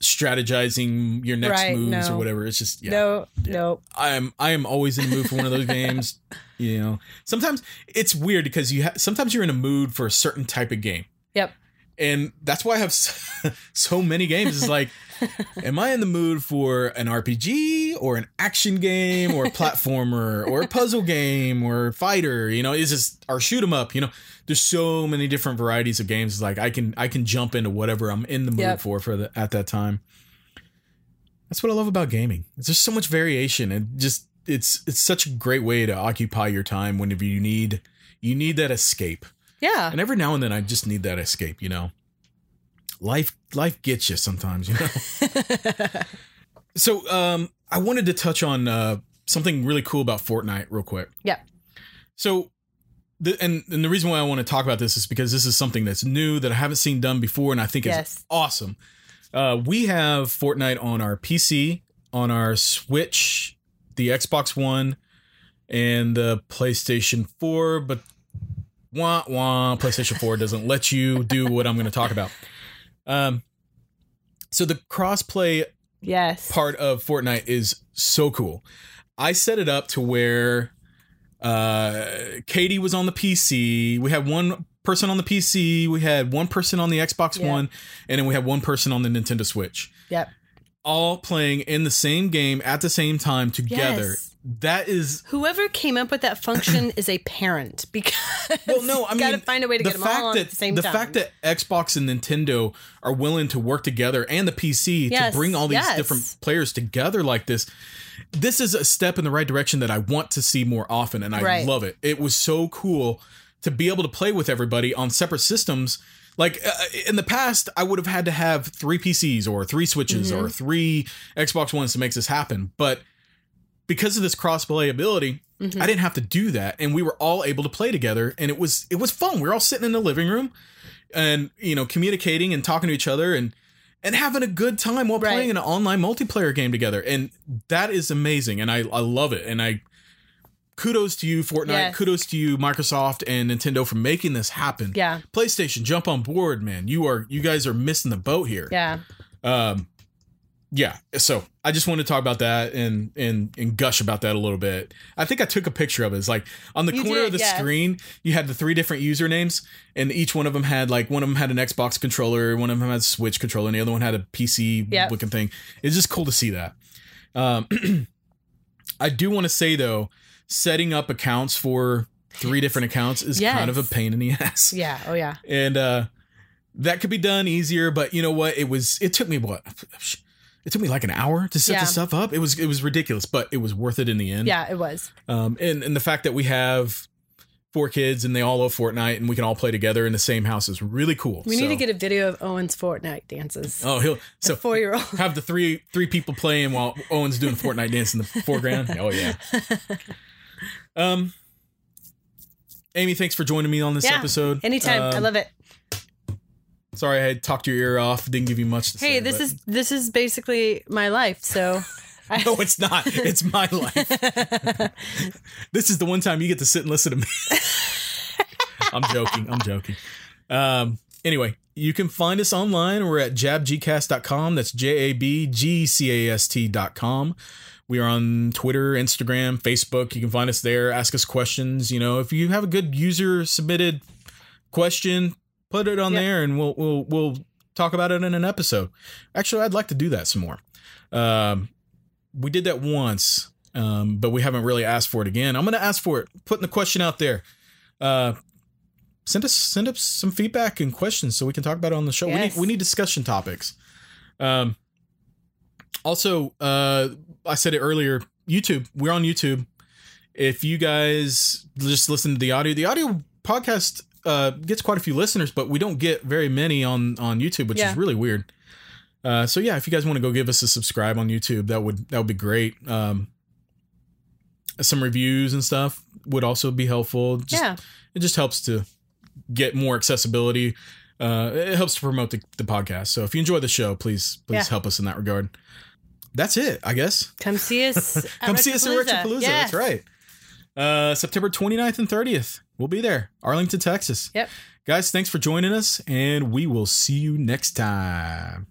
strategizing your next Right, moves no. or whatever. It's just yeah. No, no. I am I am always in the mood for one of those <laughs> games. You know, sometimes it's weird because you ha- sometimes you're in a mood for a certain type of game, Yep. and that's why I have so, <laughs> so many games. Is like, <laughs> am I in the mood for an RPG or an action game or a platformer or a puzzle game or a fighter? You know, is this or shoot 'em up? You know, there's so many different varieties of games. It's like I can I can jump into whatever I'm in the mood Yep. for for the, at that time. That's what I love about gaming. There's so much variation and just it's it's such a great way to occupy your time whenever you need you need that escape. Yeah. And every now and then I just need that escape, you know. Life life gets you sometimes, you know. <laughs> so um I wanted to touch on uh something really cool about Fortnite real quick. Yeah. So the, and and the reason why I want to talk about this is because this is something that's new that I haven't seen done before and I think Yes. is awesome. Uh we have Fortnite on our PC, on our Switch, the Xbox One, and the PlayStation 4, but wah wah PlayStation 4 doesn't let you do what I'm going to talk about. Um so the crossplay yes. part of Fortnite is so cool. I set it up to where uh Katie was on the PC. We had one person on the PC, we had one person on the Xbox Yeah. One, and then we had one person on the Nintendo Switch. Yep. All playing in the same game at the same time together. Yes. That is Whoever came up with that function <coughs> is a parent because well, no, I <laughs> mean, gotta find a way to the get them fact all that at the same the time. fact that Xbox and Nintendo are willing to work together and the PC Yes, to bring all these yes. different players together like this, this is a step in the right direction that I want to see more often, and I Right. love it. It was so cool to be able to play with everybody on separate systems. Like uh, in the past, I would have had to have three PCs or three Switches Mm-hmm. or three Xbox Ones to make this happen, but because of this cross-play ability, Mhm. I didn't have to do that, and we were all able to play together, and it was it was fun. We were all sitting in the living room, and you know, communicating and talking to each other, and and having a good time while Right. playing an online multiplayer game together, and that is amazing, and I I love it, and I kudos to you Fortnite, Yes. kudos to you Microsoft and Nintendo for making this happen. yeah, PlayStation, jump on board, man. You are you guys are missing the boat here. yeah, Um, yeah. So I just wanted to talk about that and and and gush about that a little bit. I think I took a picture of it. It's like on the You corner of the yes. screen, you had the three different usernames, and each one of them had like one of them had an Xbox controller, one of them had a Switch controller, and the other one had a PC Yep. looking thing. It's just cool to see that. Um, <clears throat> I do want to say though, setting up accounts for three different accounts is Yes. kind of a pain in the <laughs> ass. Yeah. Oh yeah. And uh that could be done easier, but you know what? It was it took me what it took me like an hour to set Yeah. this stuff up. It was it was ridiculous, but it was worth it in the end. Yeah, it was. Um and, and the fact that we have four kids and they all love Fortnite and we can all play together in the same house is really cool. We need to get a video of Owen's Fortnite dances. Oh, he'll so four year old. have the three three people playing while Owen's doing the Fortnite dance in the <laughs> foreground. Oh yeah. Um, Amy, thanks for joining me on this Yeah, episode. Anytime. I Um, love it. Sorry, I had talked your ear off. Didn't give you much. To Hey, say, this but- is this is basically my life. So I, <laughs> no, it's not. It's my life. <laughs> this is the one time you get to sit and listen to me. <laughs> I'm joking. I'm joking. Um, anyway, you can find us online. We're at jabgcast.com. That's J A B G C A S T.com. We are on Twitter, Instagram, Facebook. You can find us there. Ask us questions. You know, if you have a good user submitted question, put it on Yep. there, and we'll we'll we'll talk about it in an episode. Actually, I'd like to do that some more. Um, we did that once, um, but we haven't really asked for it again. I'm going to ask for it. Putting the question out there. Uh, send us send us some feedback and questions so we can talk about it on the show. We need we need discussion topics. Um, also, uh, I said it earlier. YouTube, we're on YouTube. If you guys just listen to the audio, the audio podcast uh, gets quite a few listeners, but we don't get very many on on YouTube, which Yeah. is really weird. Uh, so yeah, if you guys want to go give us a subscribe on YouTube, that would that would be great. Um, some reviews and stuff would also be helpful. Just, yeah. it just helps to get more accessibility. Uh, it helps to promote the, the podcast. So if you enjoy the show, please please Yeah. help us in that regard. That's it, I guess. Come see us. <laughs> Come see us in Richard Retropalooza. Yes. That's right. Uh, September 29th and 30th. We'll be there. Arlington, Texas. Yep. Guys, thanks for joining us, and we will see you next time.